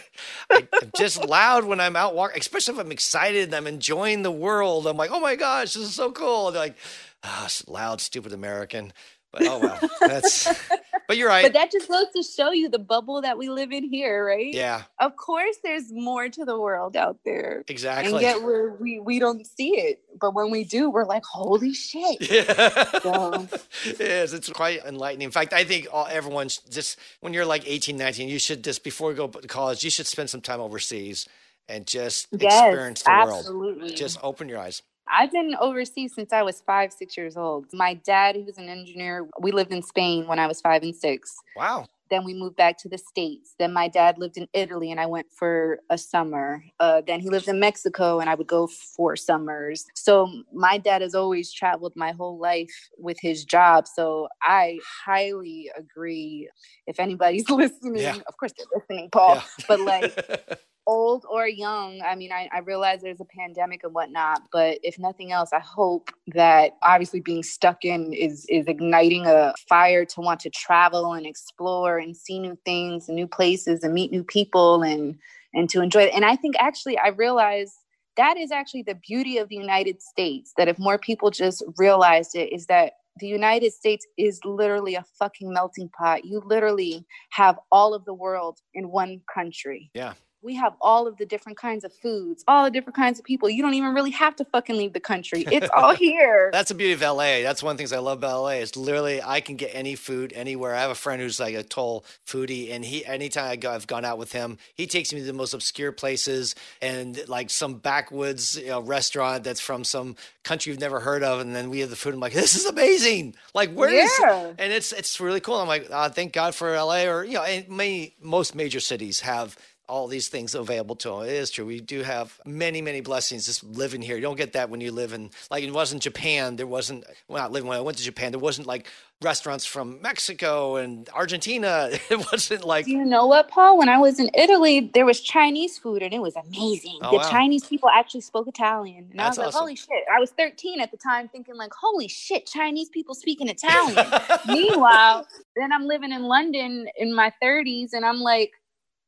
I, am just loud when I'm out walking, especially if I'm excited and I'm enjoying the world. I'm like, oh my gosh, this is so cool. They're like, oh, loud, stupid American. But oh well, that's. but you're right. But that just goes to show you the bubble that we live in here, right? Yeah. Of course, there's more to the world out there. Exactly. And yet we're, we we don't see it, but when we do, we're like, holy shit. Yeah. So. it is. It's quite enlightening. In fact, I think all, everyone just when you're like 18, 19, you should just before you go to college, you should spend some time overseas and just yes, experience the absolutely. world. Just open your eyes. I've been overseas since I was five, six years old. My dad, who's an engineer, we lived in Spain when I was five and six. Wow. Then we moved back to the States. Then my dad lived in Italy and I went for a summer. Uh, then he lived in Mexico and I would go for summers. So my dad has always traveled my whole life with his job. So I highly agree. If anybody's listening, yeah. of course they're listening, Paul, yeah. but like, old or young. I mean, I, I, realize there's a pandemic and whatnot, but if nothing else, I hope that obviously being stuck in is is igniting a fire to want to travel and explore and see new things and new places and meet new people and and to enjoy it. And I think actually I realize that is actually the beauty of the United States. That if more people just realized it, is that the United States is literally a fucking melting pot. You literally have all of the world in one country. Yeah we have all of the different kinds of foods, all the different kinds of people. You don't even really have to fucking leave the country. It's all here. That's the beauty of LA. That's one of the things I love about LA is literally I can get any food anywhere. I have a friend who's like a total foodie, and he anytime I go, I've gone out with him, he takes me to the most obscure places and like some backwoods you know, restaurant that's from some country you've never heard of, and then we have the food. I'm like, this is amazing. Like where yeah. is? And it's it's really cool. I'm like, oh, thank God for LA, or you know, many most major cities have all these things available to them. It is true. We do have many, many blessings just living here. You don't get that when you live in, like it wasn't Japan. There wasn't, well, not living when I went to Japan, there wasn't like restaurants from Mexico and Argentina. It wasn't like. Do you know what, Paul? When I was in Italy, there was Chinese food and it was amazing. Oh, the wow. Chinese people actually spoke Italian. And That's I was like, awesome. holy shit. I was 13 at the time thinking, like, holy shit, Chinese people speaking Italian. Meanwhile, then I'm living in London in my 30s and I'm like,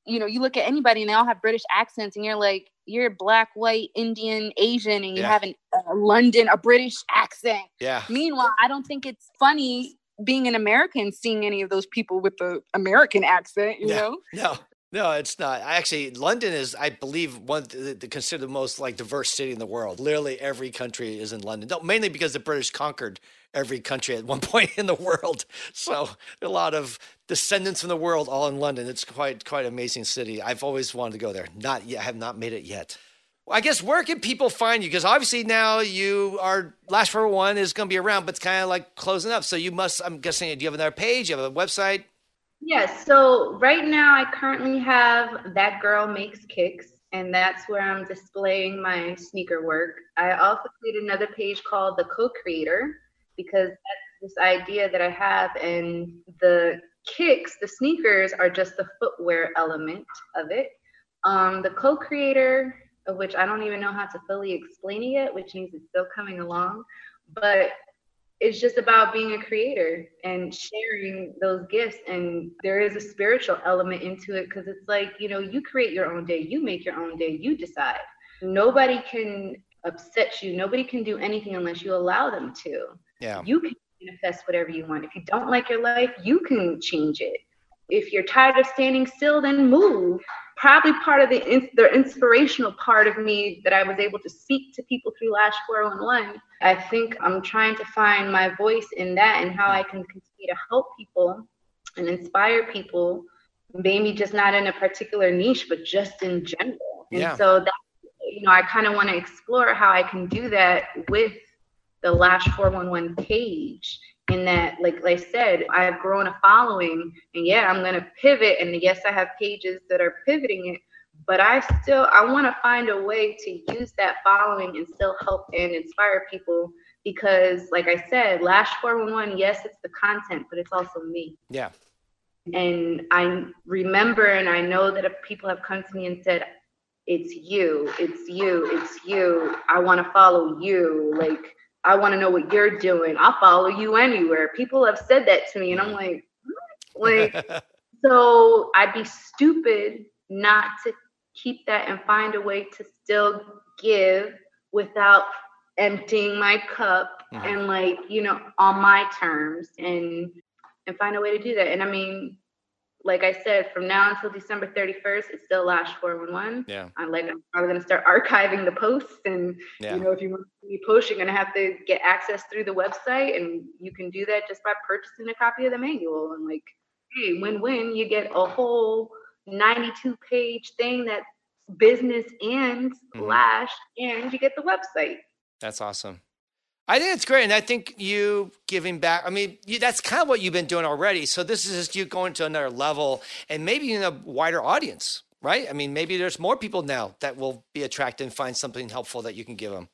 you know, you look at anybody and they all have British accents, and you're like, you're black, white, Indian, Asian, and you yeah. have an, a London, a British accent. Yeah. Meanwhile, I don't think it's funny being an American seeing any of those people with the American accent, you yeah. know? No. No, it's not. Actually, London is, I believe, one the, the, considered the most like diverse city in the world. Literally, every country is in London. No, mainly because the British conquered every country at one point in the world. So a lot of descendants from the world all in London. It's quite quite amazing city. I've always wanted to go there. Not yet. I have not made it yet. Well, I guess where can people find you? Because obviously now you are Lash 411 is going to be around, but it's kind of like closing up. So you must. I'm guessing. Do you have another page? You have a website? Yes. So right now I currently have That Girl Makes Kicks and that's where I'm displaying my sneaker work. I also created another page called The Co-Creator, because that's this idea that I have, and the kicks, the sneakers, are just the footwear element of it. Um, the co-creator, of which I don't even know how to fully explain it yet, which means it's still coming along, but it's just about being a creator and sharing those gifts and there is a spiritual element into it because it's like you know you create your own day you make your own day you decide nobody can upset you, nobody can do anything unless you allow them to. Yeah. You can manifest whatever you want. If you don't like your life, you can change it. If you're tired of standing still, then move. Probably part of the the inspirational part of me that I was able to speak to people through Lash 411. I think I'm trying to find my voice in that and how I can continue to help people and inspire people. Maybe just not in a particular niche, but just in general. And Yeah. so that you know, I kind of want to explore how I can do that with the Lash 411 page. In that, like, like I said, I've grown a following, and yeah, I'm gonna pivot. And yes, I have pages that are pivoting it, but I still I want to find a way to use that following and still help and inspire people. Because, like I said, Lash 411, yes, it's the content, but it's also me. Yeah. And I remember and I know that if people have come to me and said, it's you, it's you, it's you. I want to follow you. Like, I want to know what you're doing. I'll follow you anywhere. People have said that to me, and I'm like, what? like, so I'd be stupid not to keep that and find a way to still give without emptying my cup Mhm. and like you know on my terms and and find a way to do that and i mean like i said from now until december 31st it's still lash 411 yeah. i'm like i'm probably going to start archiving the posts and Yeah. you know if you want to be post you're going to have to get access through the website and you can do that just by purchasing a copy of the manual and like hey win-win you get a whole 92 page thing that business and Mhm. lash and you get the website That's awesome. I think it's great. And I think you giving back, I mean, you, that's kind of what you've been doing already. So this is just you going to another level and maybe in a wider audience, right? I mean, maybe there's more people now that will be attracted and find something helpful that you can give them.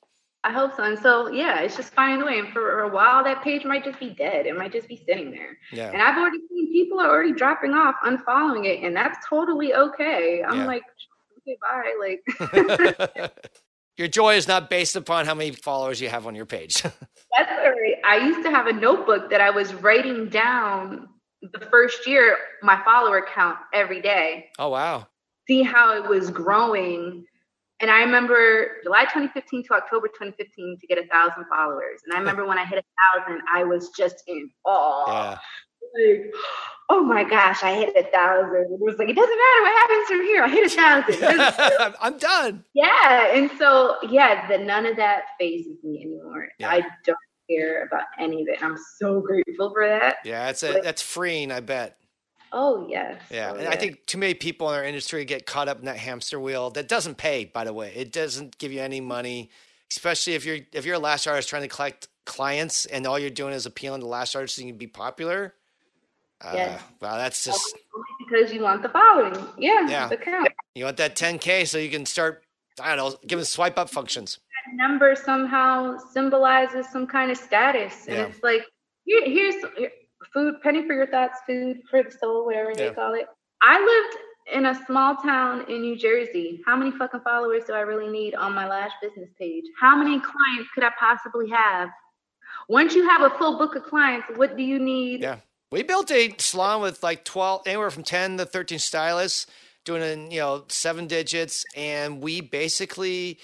I hope so. And so, yeah, it's just finding a way. And for a while, that page might just be dead. It might just be sitting there. Yeah. And I've already seen people are already dropping off, unfollowing it, and that's totally okay. I'm Yeah. like, okay, bye. Like, Your joy is not based upon how many followers you have on your page. that's right. I used to have a notebook that I was writing down the first year my follower count every day, oh, wow. see how it was growing. And I remember July 2015 to October 2015 to get a thousand followers. And I remember when I hit a thousand, I was just in awe. Yeah. Like, oh my gosh, I hit a thousand. It was like, it doesn't matter what happens from here. I hit a thousand. I'm done. yeah. And so, yeah, the, none of that fazes me anymore. Yeah. I don't care about any of it. I'm so grateful for that. Yeah, that's a, that's freeing, I bet. Oh, yes. Yeah, Oh, and I think too many people in our industry get caught up in that hamster wheel that doesn't pay. By the way, it doesn't give you any money, especially if you're if you're a lash artist trying to collect clients and all you're doing is appealing to lash artists and you can be popular. Uh, Yes. Wow, that's just because you want the following. Yeah. Yeah. The count. you want that 10k so you can start. I don't know, giving swipe up functions. That number somehow symbolizes some kind of status. And Yeah. it's like, here, here's food, penny for your thoughts, food for the soul, whatever Yeah. they call it. I lived in a small town in New Jersey. How many fucking followers do I really need on my Lash business page? How many clients could I possibly have? Once you have a full book of clients, what do you need? Yeah. We built a salon with like 12, anywhere from 10 to 13 stylists doing, in, you know, seven digits. And we basically,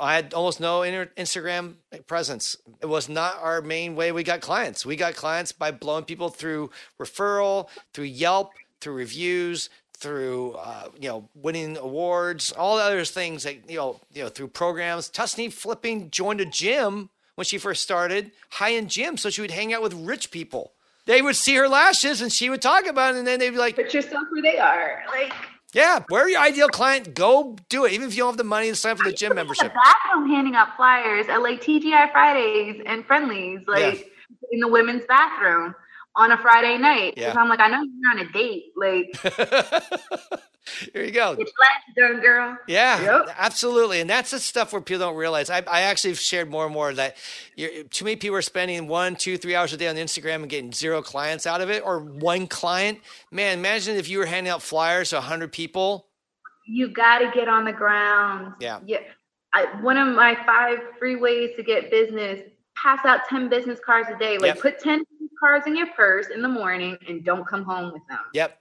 I had almost no Instagram presence. It was not our main way we got clients. We got clients by blowing people through referral, through Yelp, through reviews, through uh, you know winning awards, all the other things that you know you know through programs. Tusney flipping joined a gym when she first started, high end gym, so she would hang out with rich people. They would see her lashes and she would talk about it, and then they'd be like, Put yourself where they are. Like, "Yeah, where your ideal client? Go do it, even if you don't have the money to sign up for the gym membership." the bathroom handing out flyers at like TGI Fridays and Friendly's, like in the women's bathroom on a Friday night. Yeah. I'm like, I know you're on a date. Like, Here you go. get your lashes done, girl. Yeah, Yep. absolutely. And that's the stuff where people don't realize. I, I actually have shared more and more that you're, too many people are spending one, two, three hours a day on Instagram and getting zero clients out of it or one client. Man, imagine if you were handing out flyers to 100 people. You got to get on the ground. Yeah. Yeah. I, one of my five free ways to get business pass out 10 business cards a day. Like, Yep. put 10 cards in your purse in the morning and don't come home with them. Yep.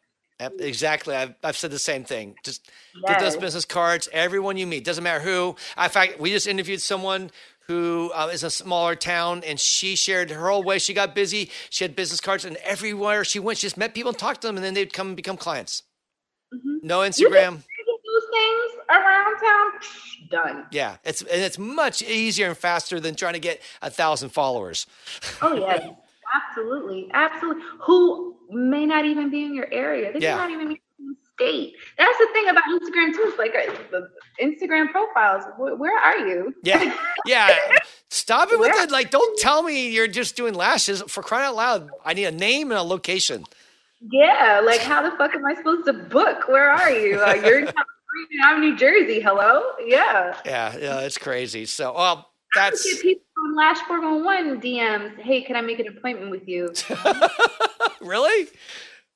Exactly. I've, I've said the same thing. Just yes. get those business cards. Everyone you meet, doesn't matter who. In fact, we just interviewed someone who uh, is a smaller town, and she shared her whole way. She got busy. She had business cards, and everywhere she went, she just met people and talked to them, and then they'd come and become clients. Mm-hmm. No Instagram. Around town. Done. Yeah, it's and it's much easier and faster than trying to get a thousand followers. Oh yeah. Absolutely, absolutely. Who may not even be in your area? They yeah. may not even be in the state. That's the thing about Instagram too. It's like uh, the Instagram profiles. Where, are you? Yeah, yeah. Stop it with it. Like, don't tell me you're just doing lashes. For crying out loud, I need a name and a location. Yeah, like how the fuck am I supposed to book? Where are you? Uh, you're in. I'm New Jersey. Hello. Yeah. Yeah, yeah. It's crazy. So, well that's people on Lash 411 DMs. Hey, can I make an appointment with you? really?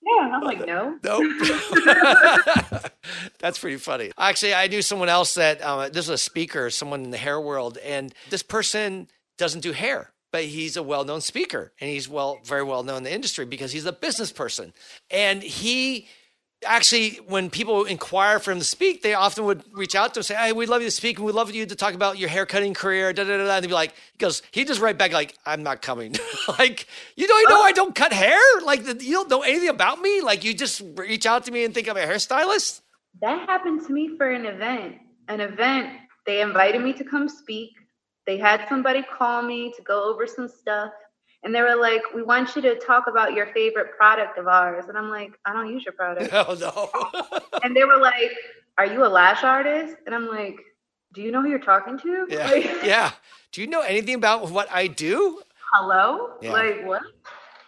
Yeah, I'm like, no. Nope. That's pretty funny. Actually, I knew someone else that um, this is a speaker, someone in the hair world, and this person doesn't do hair, but he's a well-known speaker, and he's well, very well known in the industry because he's a business person, and he actually, when people inquire for him to speak, they often would reach out to him and say, Hey, we'd love you to speak and we'd love you to talk about your haircutting career. Da, da, da. And they'd be like, he goes, he just write back like, I'm not coming. like, you don't know I don't cut hair? Like, you don't know anything about me? Like, you just reach out to me and think I'm a hairstylist? That happened to me for an event. An event, they invited me to come speak. They had somebody call me to go over some stuff and they were like, "We want you to talk about your favorite product of ours." And I'm like, "I don't use your product." Oh no. and they were like, "Are you a lash artist?" And I'm like, "Do you know who you're talking to?" Yeah. yeah. Do you know anything about what I do? Hello. Yeah. Like what?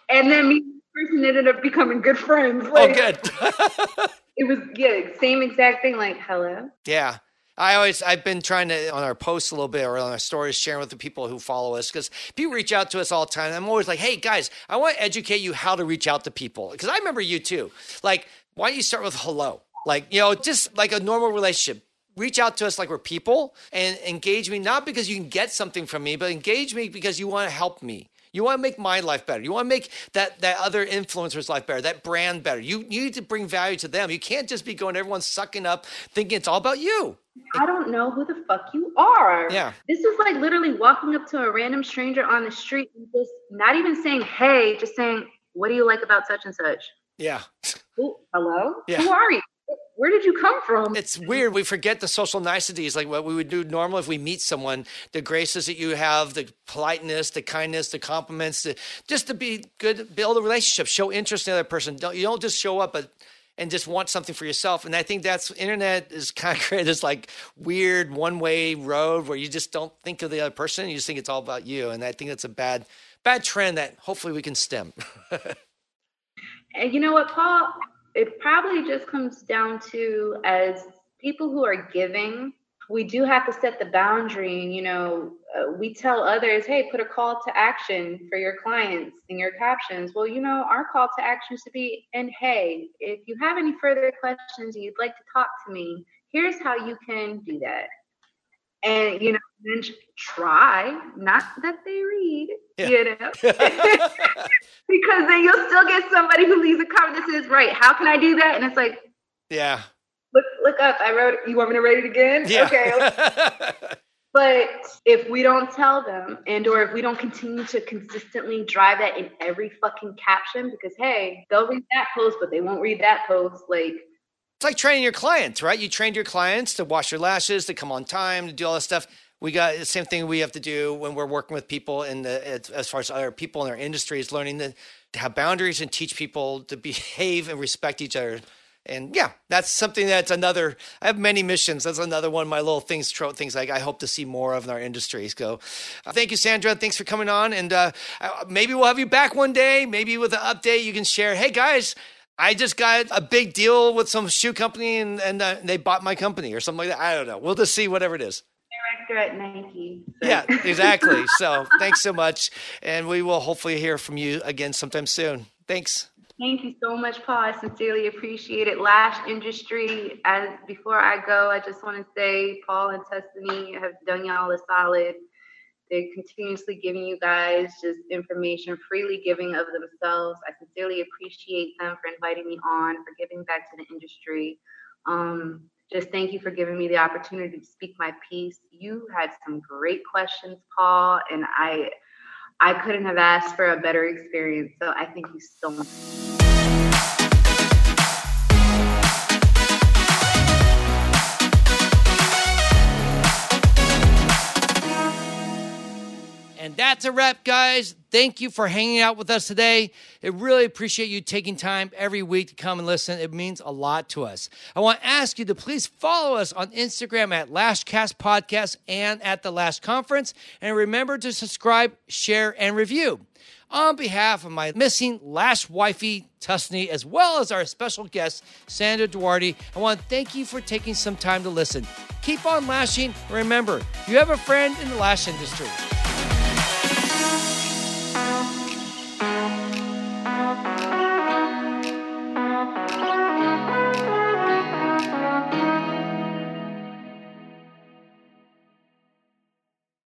And then me and this person ended up becoming good friends. Oh, like, oh, good. it was yeah, same exact thing. Like hello. Yeah. I always I've been trying to on our posts a little bit or on our stories sharing with the people who follow us because people reach out to us all the time. I'm always like, hey guys, I want to educate you how to reach out to people because I remember you too. Like, why don't you start with hello? Like, you know, just like a normal relationship. Reach out to us like we're people and engage me, not because you can get something from me, but engage me because you want to help me. You want to make my life better. You want to make that that other influencer's life better, that brand better. You, you need to bring value to them. You can't just be going, everyone's sucking up, thinking it's all about you. I don't know who the fuck you are. Yeah. This is like literally walking up to a random stranger on the street and just not even saying, hey, just saying, what do you like about such and such? Yeah. Ooh, hello? Yeah. Who are you? where did you come from? It's weird. We forget the social niceties, like what we would do normally if we meet someone. The graces that you have, the politeness, the kindness, the compliments, the, just to be good, build a relationship, show interest in the other person. Don't, you don't just show up but, and just want something for yourself. And I think that's internet is kind of created this like weird one way road where you just don't think of the other person. You just think it's all about you. And I think that's a bad, bad trend that hopefully we can stem. and you know what, Paul? it probably just comes down to as people who are giving we do have to set the boundary and you know uh, we tell others hey put a call to action for your clients in your captions. Well you know our call to action should be and hey if you have any further questions and you'd like to talk to me here's how you can do that. And you know then try not that they read yeah. you know? Because then you'll still get somebody who leaves a comment that says right how can i do that? And it's like yeah look up i wrote you want me to write it again yeah. okay but if we don't tell them and or if we don't continue to consistently drive that in every fucking caption because hey they'll read that post but they won't read that post like it's like training your clients, right? You trained your clients to wash your lashes, to come on time, to do all this stuff. We got the same thing we have to do when we're working with people in the as far as other people in our industry is learning to, to have boundaries and teach people to behave and respect each other. And yeah, that's something that's another. I have many missions. That's another one of my little things, things like I hope to see more of in our industries. Go, uh, thank you, Sandra. Thanks for coming on, and uh, uh maybe we'll have you back one day. Maybe with an update, you can share. Hey guys, I just got a big deal with some shoe company and, and uh, they bought my company or something like that. I don't know. We'll just see whatever it is. Director at Nike. So. Yeah, exactly. so thanks so much. And we will hopefully hear from you again sometime soon. Thanks. Thank you so much, Paul. I sincerely appreciate it. Lash industry, as before I go, I just want to say Paul and Testany have done y'all a solid. They're continuously giving you guys just information, freely giving of themselves. I sincerely appreciate them for inviting me on, for giving back to the industry. Um, just thank you for giving me the opportunity to speak my piece. You had some great questions, Paul, and I I couldn't have asked for a better experience. So I thank you so much. And that's a wrap, guys. Thank you for hanging out with us today. I really appreciate you taking time every week to come and listen. It means a lot to us. I want to ask you to please follow us on Instagram at Lashcast Podcast and at the Lash Conference. And remember to subscribe, share, and review. On behalf of my missing Lash wifey, Tusney, as well as our special guest, Sandra Duarte, I want to thank you for taking some time to listen. Keep on lashing. Remember, you have a friend in the lash industry.